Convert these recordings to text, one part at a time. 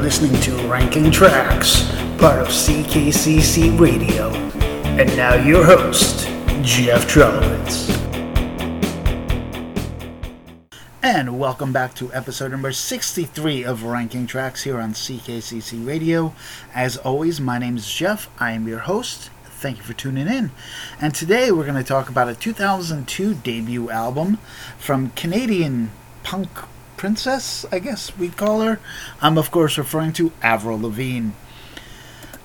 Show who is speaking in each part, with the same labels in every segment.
Speaker 1: listening to Ranking Tracks, part of CKCC Radio. And now your host, Jeff Trelowitz. And welcome back to episode number 63 of Ranking Tracks here on CKCC Radio. As always, my name is Jeff. I am your host. Thank you for tuning in. And today we're going to talk about a 2002 debut album from Canadian punk princess, I guess we'd call her. I'm, of course, referring to Avril Lavigne.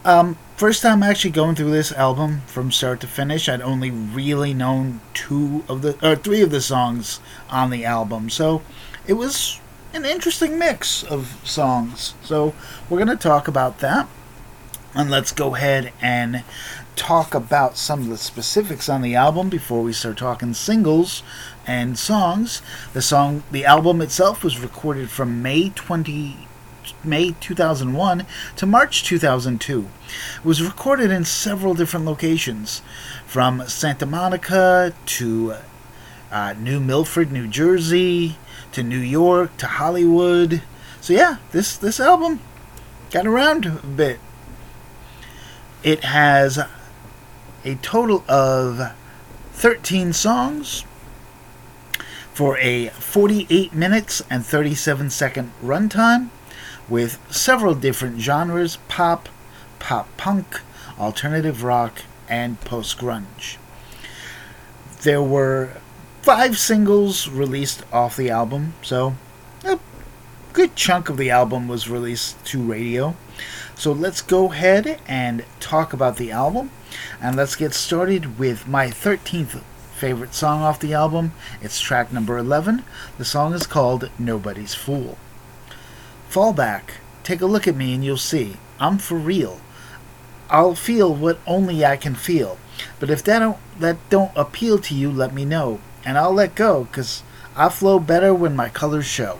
Speaker 1: Um, first time actually going through this album from start to finish, I'd only really known two of the, or three of the songs on the album. So it was an interesting mix of songs. So we're to talk about that. And let's go ahead and talk about some of the specifics on the album before we start talking singles and songs. The song, the album itself was recorded from May 20, May 2001 to March 2002. It was recorded in several different locations, from Santa Monica to uh, New Milford, New Jersey, to New York, to Hollywood. So yeah, this this album got around a bit. It has a total of 13 songs for a 48 minutes and 37 second runtime with several different genres pop, pop punk, alternative rock, and post grunge. There were five singles released off the album, so a good chunk of the album was released to radio. So let's go ahead and talk about the album, and let's get started with my 13th favorite song off the album. It's track number 11. The song is called Nobody's Fool. Fall back, take a look at me, and you'll see. I'm for real. I'll feel what only I can feel. But if that don't, that don't appeal to you, let me know. And I'll let go, because I flow better when my colors show.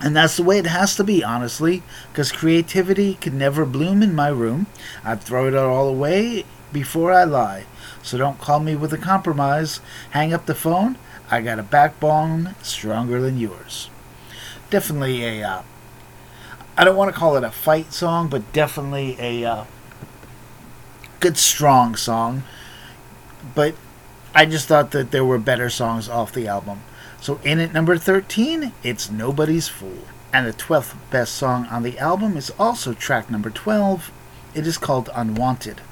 Speaker 1: And that's the way it has to be, honestly, because creativity could never bloom in my room. I'd throw it all away before I lie. So don't call me with a compromise. Hang up the phone. I got a backbone stronger than yours. Definitely a. Uh, I don't want to call it a fight song, but definitely a uh, good, strong song. But I just thought that there were better songs off the album. So in at number 13, it's Nobody's Fool. And the 12th best song on the album is also track number 12. It is called Unwanted.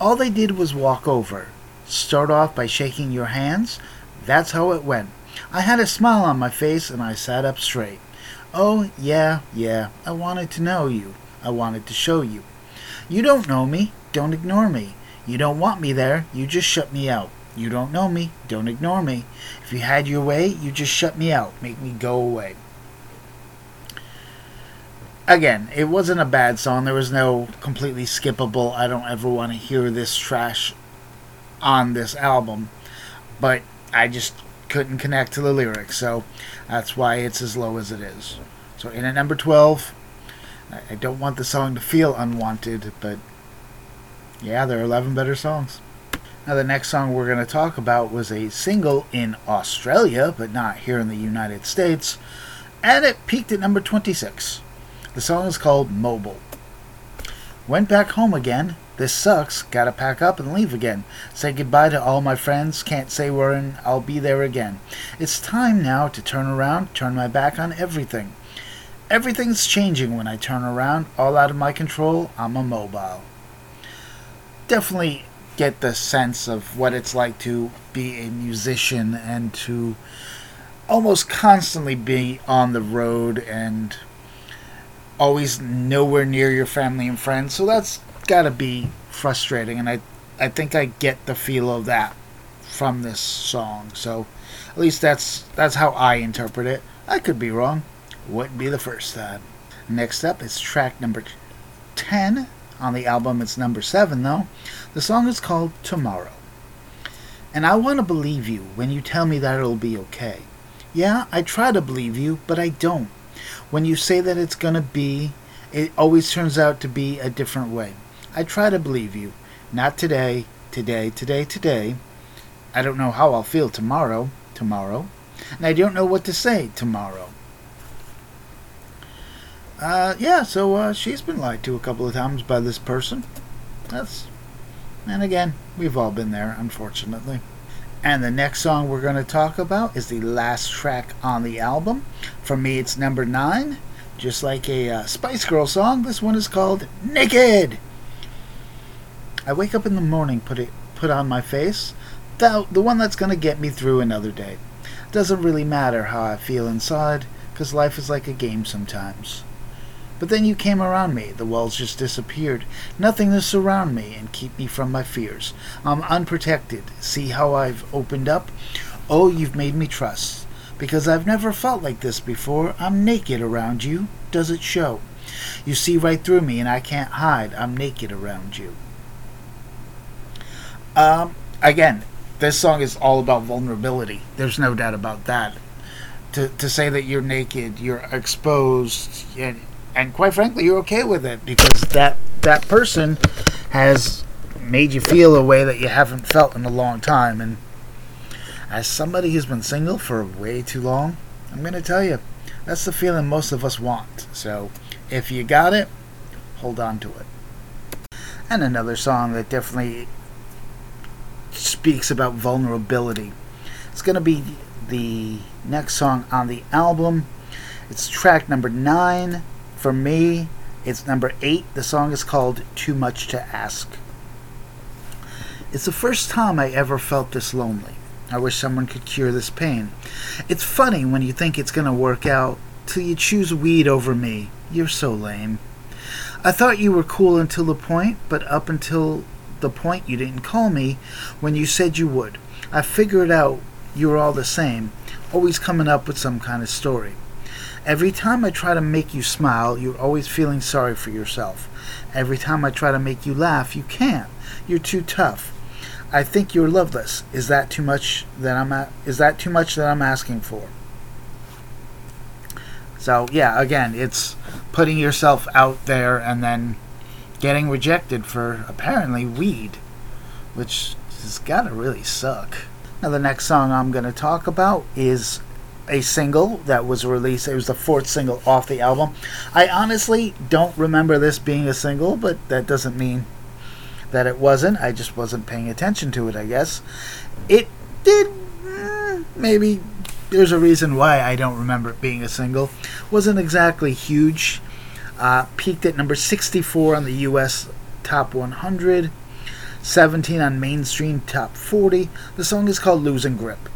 Speaker 1: All they did was walk over. Start off by shaking your hands. That's how it went. I had a smile on my face and I sat up straight. Oh, yeah, yeah, I wanted to know you. I wanted to show you. You don't know me. Don't ignore me. You don't want me there. You just shut me out. You don't know me. Don't ignore me. If you had your way, you just shut me out. Make me go away again, it wasn't a bad song. There was no completely skippable, I don't ever want to hear this trash on this album. But I just couldn't connect to the lyrics, so that's why it's as low as it is. So in at number 12, I don't want the song to feel unwanted, but yeah, there are 11 better songs. Now, the next song we're going to talk about was a single in Australia, but not here in the United States, and it peaked at number 26. The song is called Mobile. Went back home again. This sucks. Gotta pack up and leave again. Say goodbye to all my friends. Can't say when I'll be there again. It's time now to turn around, turn my back on everything. Everything's changing when I turn around. All out of my control. I'm a mobile. Definitely get the sense of what it's like to be a musician and to almost constantly be on the road and always nowhere near your family and friends. So that's got to be frustrating. And I, I think I get the feel of that from this song. So at least that's that's how I interpret it. I could be wrong. Wouldn't be the first time. Next up is track number 10 on the album. It's number 7 though. The song is called Tomorrow. And I want to believe you when you tell me that it'll be okay. Yeah, I try to believe you, but I don't when you say that it's going to be, it always turns out to be a different way. I try to believe you. Not today, today, today, today. I don't know how I'll feel tomorrow, tomorrow. And I don't know what to say tomorrow. Uh, yeah, so uh, she's been lied to a couple of times by this person. That's. And again, we've all been there, unfortunately. And the next song we're going to talk about is the last track on the album. For me, it's number nine. Just like a uh, Spice Girl song, this one is called Naked. I wake up in the morning, put it put on my face, the, the one that's going to get me through another day. Doesn't really matter how I feel inside, because life is like a game sometimes. But then you came around me, the walls just disappeared, nothing to surround me and keep me from my fears. I'm unprotected. See how I've opened up? Oh, you've made me trust. Because I've never felt like this before. I'm naked around you. Does it show? You see right through me and I can't hide. I'm naked around you. Um, again, this song is all about vulnerability. There's no doubt about that. To, to say that you're naked, you're exposed, and, and quite frankly, you're okay with it because that that person has made you feel a way that you haven't felt in a long time. And as somebody who's been single for way too long, I'm to tell you, that's the feeling most of us want. So if you got it, hold on to it. And another song that definitely speaks about vulnerability. It's to be the next song on the album. It's track number nine. For me, it's number eight. The song is called Too Much to Ask. It's the first time I ever felt this lonely. I wish someone could cure this pain. It's funny when you think it's going to work out till you choose weed over me. You're so lame. I thought you were cool until the point, but up until the point you didn't call me when you said you would. I figured out you were all the same, always coming up with some kind of story. Every time I try to make you smile, you're always feeling sorry for yourself. Every time I try to make you laugh, you can't. You're too tough. I think you're loveless. Is that too much that I'm is that too much that I'm asking for? So, yeah, again, it's putting yourself out there and then getting rejected for apparently weed, which has got to really suck. Now, the next song I'm going to talk about is a single that was released. It was the fourth single off the album. I honestly don't remember this being a single, but that doesn't mean that it wasn't. I just wasn't paying attention to it, I guess. It did. Mm, maybe there's a reason why I don't remember it being a single. Wasn't exactly huge. Uh, peaked at number 64 on the US Top 100, 17 on mainstream Top 40. The song is called Losing Grip.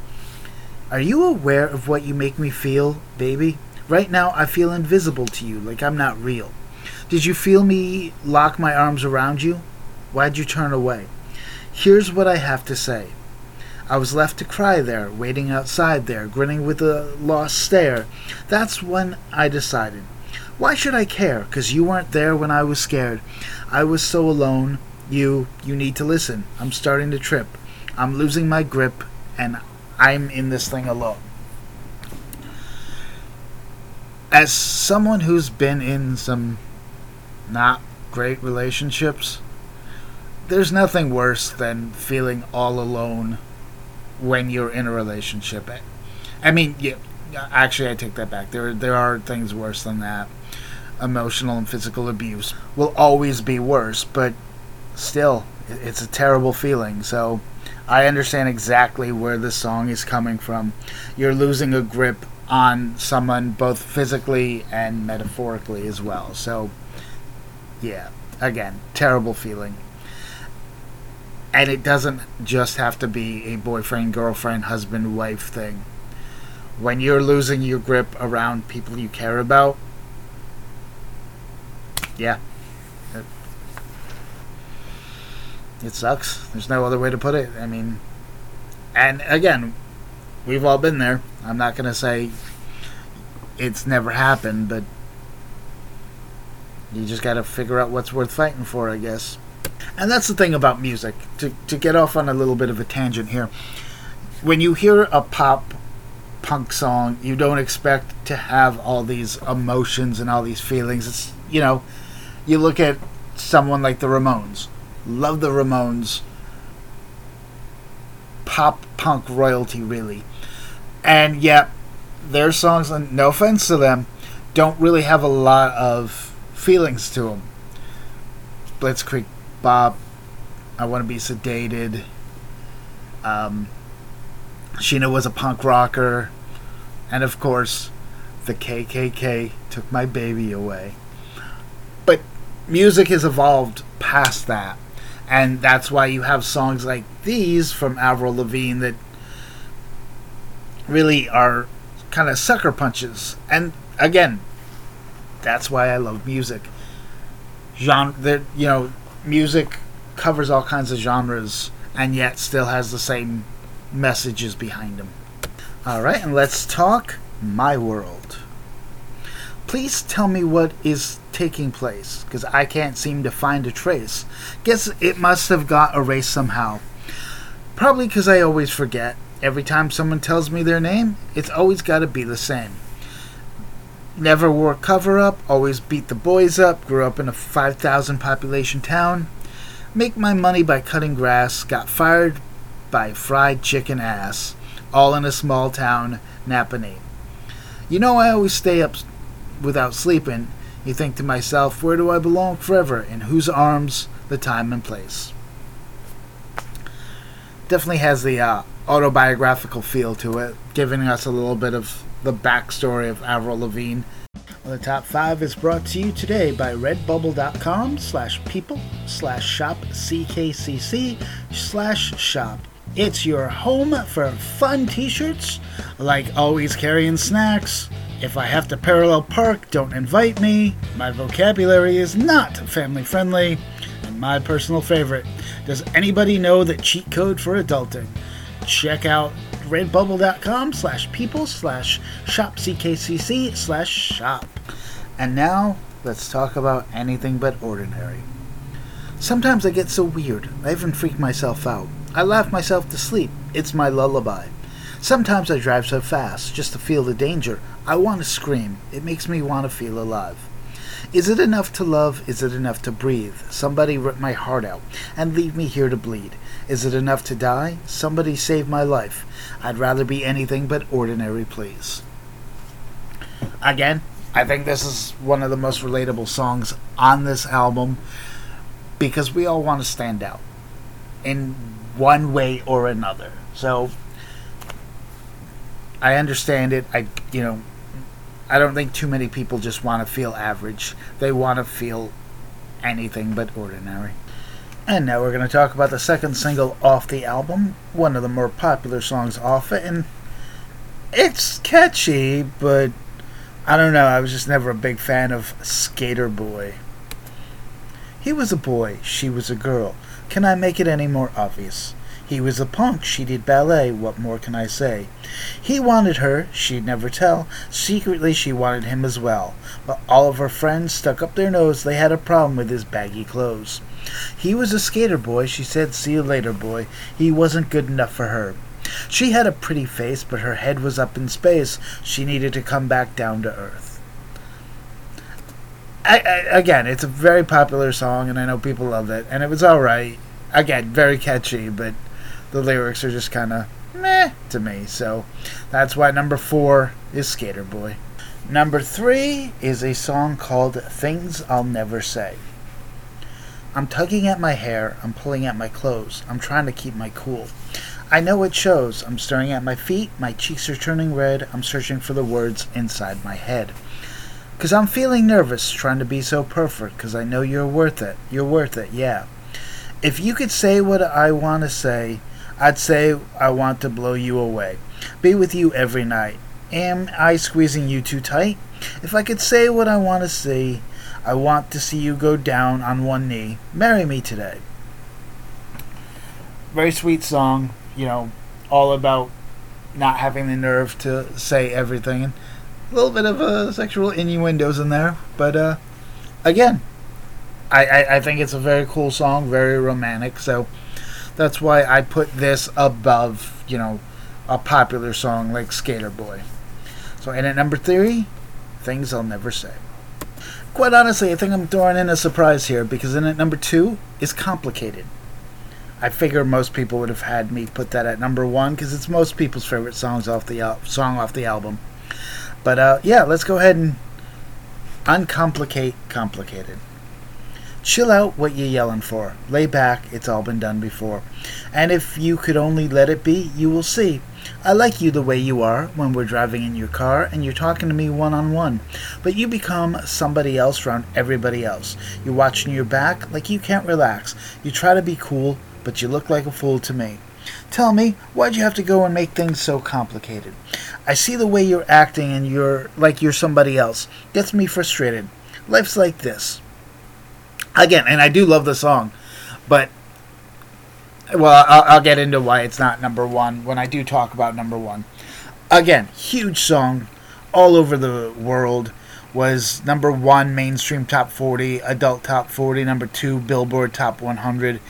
Speaker 1: Are you aware of what you make me feel, baby? Right now, I feel invisible to you, like I'm not real. Did you feel me lock my arms around you? Why'd you turn away? Here's what I have to say. I was left to cry there, waiting outside there, grinning with a lost stare. That's when I decided why should I care? Because you weren't there when I was scared. I was so alone. You, you need to listen. I'm starting to trip. I'm losing my grip, and I'm in this thing alone. As someone who's been in some not great relationships, there's nothing worse than feeling all alone when you're in a relationship. I mean, yeah, actually, I take that back. There, there are things worse than that emotional and physical abuse will always be worse, but still, it's a terrible feeling. So I understand exactly where the song is coming from. You're losing a grip on someone both physically and metaphorically as well. So, yeah, again, terrible feeling. And it doesn't just have to be a boyfriend, girlfriend, husband, wife thing. When you're losing your grip around people you care about, yeah. It, it sucks. There's no other way to put it. I mean, and again, we've all been there. I'm not going to say it's never happened, but you just got to figure out what's worth fighting for, I guess. And that's the thing about music. To to get off on a little bit of a tangent here. When you hear a pop punk song, you don't expect to have all these emotions and all these feelings. It's you know, you look at someone like the Ramones. Love the Ramones. Pop punk royalty, really. And yet, their songs, and no offense to them, don't really have a lot of feelings to them. Blitzkrieg Bop, I Want to Be Sedated. Um, Sheena was a punk rocker. And of course, the KKK took my baby away. But music has evolved past that. And that's why you have songs like these from Avril Lavigne that really are kind of sucker punches. And again, that's why I love music. Genre that you know, music covers all kinds of genres and yet still has the same messages behind them. All right, and let's talk my world. Please tell me what is taking place because I can't seem to find a trace. Guess it must have got erased somehow. Probably because I always forget. Every time someone tells me their name, it's always got to be the same. Never wore cover up, always beat the boys up, grew up in a 5,000 population town. Make my money by cutting grass, got fired by fried chicken ass, all in a small town, Napanee. You know, I always stay up without sleeping. You think to myself, where do I belong forever? In whose arms? The time and place. Definitely has the uh, autobiographical feel to it, giving us a little bit of the backstory of Avril Lavigne. Well, the top five is brought to you today by redbubble.com slash people slash shop ckcc slash shop. It's your home for fun t-shirts, like always carrying snacks. If I have to parallel park, don't invite me. My vocabulary is not family friendly. And my personal favorite, does anybody know the cheat code for adulting? Check out redbubble.com slash people slash shop ckcc slash shop. And now, let's talk about anything but ordinary. Sometimes I get so weird, I even freak myself out. I laugh myself to sleep. It's my lullaby. Sometimes I drive so fast, just to feel the danger. I want to scream. It makes me want to feel alive. Is it enough to love? Is it enough to breathe? Somebody rip my heart out and leave me here to bleed. Is it enough to die? Somebody save my life. I'd rather be anything but ordinary, please. Again, I think this is one of the most relatable songs on this album because we all want to stand out in one way or another. So I understand it. I you know I don't think too many people just want to feel average. They want to feel anything but ordinary. And now we're going to talk about the second single off the album, one of the more popular songs off it, and it's catchy, but I don't know, I was just never a big fan of Skater Boy. He was a boy, she was a girl. Can I make it any more obvious? He was a punk, she did ballet, what more can I say? He wanted her, she'd never tell. Secretly, she wanted him as well. But all of her friends stuck up their nose, they had a problem with his baggy clothes. He was a skater boy, she said, see you later, boy. He wasn't good enough for her. She had a pretty face, but her head was up in space. She needed to come back down to earth. I, I, again, it's a very popular song, and I know people love it, and it was alright. Again, very catchy, but the lyrics are just kind of meh to me. So that's why number four is Skater Boy. Number three is a song called Things I'll Never Say. I'm tugging at my hair, I'm pulling at my clothes, I'm trying to keep my cool. I know it shows. I'm staring at my feet, my cheeks are turning red, I'm searching for the words inside my head. Cause I'm feeling nervous, trying to be so perfect, cause I know you're worth it. You're worth it, yeah. If you could say what I want to say, I'd say I want to blow you away. Be with you every night. Am I squeezing you too tight? If I could say what I want to say, I want to see you go down on one knee. Marry me today. Very sweet song, you know, all about not having the nerve to say everything. A little bit of uh, sexual innuendos in there, but uh, again, I, I, I think it's a very cool song, very romantic. So that's why I put this above, you know, a popular song like Skater Boy. So, and at number three, Things I'll Never Say. Quite honestly, I think I'm throwing in a surprise here because in at number two is complicated. I figure most people would have had me put that at number one because it's most people's favorite songs off the al- song off the album. But uh, yeah, let's go ahead and Uncomplicate complicated. Chill out what you're yelling for. Lay back, it's all been done before. And if you could only let it be, you will see. I like you the way you are when we're driving in your car and you're talking to me one on one. But you become somebody else around everybody else. You're watching your back like you can't relax. You try to be cool, but you look like a fool to me. Tell me, why'd you have to go and make things so complicated? I see the way you're acting and you're like you're somebody else. Gets me frustrated. Life's like this again, and I do love the song, but well, I'll, I'll, get into why it's not number one when I do talk about number one. Again, huge song, all over the world. Was number one mainstream top 40, adult top 40, number two Billboard top 100.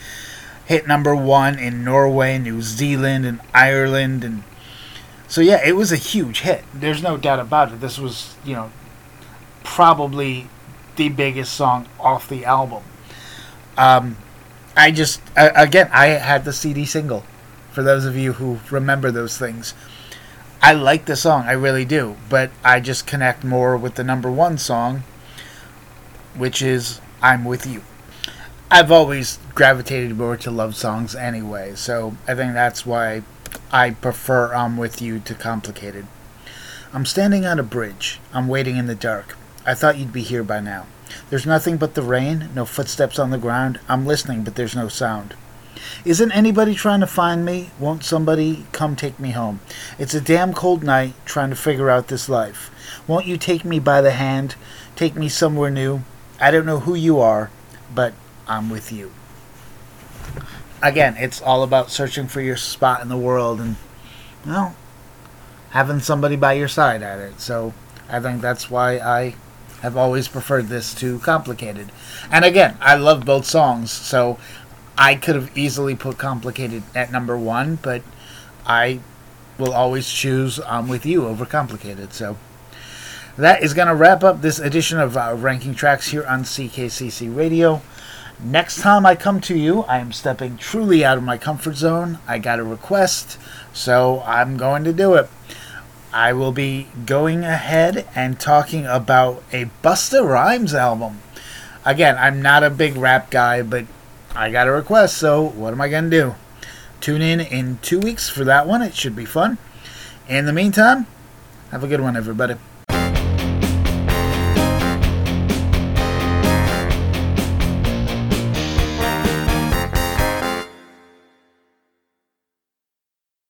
Speaker 1: Hit number one in Norway, New Zealand, and Ireland, and so yeah, it was a huge hit. There's no doubt about it. This was, you know, probably the biggest song off the album. Um, I just uh, again I had the CD single. For those of you who remember those things, I like the song, I really do, but I just connect more with the number one song, which is "I'm with You." I've always gravitated more to love songs anyway, so I think that's why I prefer "I'm with You" to "Complicated." I'm standing on a bridge. I'm waiting in the dark. I thought you'd be here by now. There's nothing but the rain, no footsteps on the ground. I'm listening, but there's no sound. Isn't anybody trying to find me? Won't somebody come take me home? It's a damn cold night trying to figure out this life. Won't you take me by the hand? Take me somewhere new? I don't know who you are, but I'm with you. Again, it's all about searching for your spot in the world and, well, having somebody by your side at it. So I think that's why I have always preferred this to Complicated. And again, I love both songs, so I could have easily put Complicated at number one, but I will always choose I'm With You over Complicated. So that is going to wrap up this edition of uh, Ranking Tracks here on CKCC Radio. Next time I come to you, I am stepping truly out of my comfort zone. I got a request, so I'm going to do it. I will be going ahead and talking about a Busta Rhymes album. Again, I'm not a big rap guy, but I got a request, so what am I going to do? Tune in in two weeks for that one. It should be fun. In the meantime, have a good one, everybody.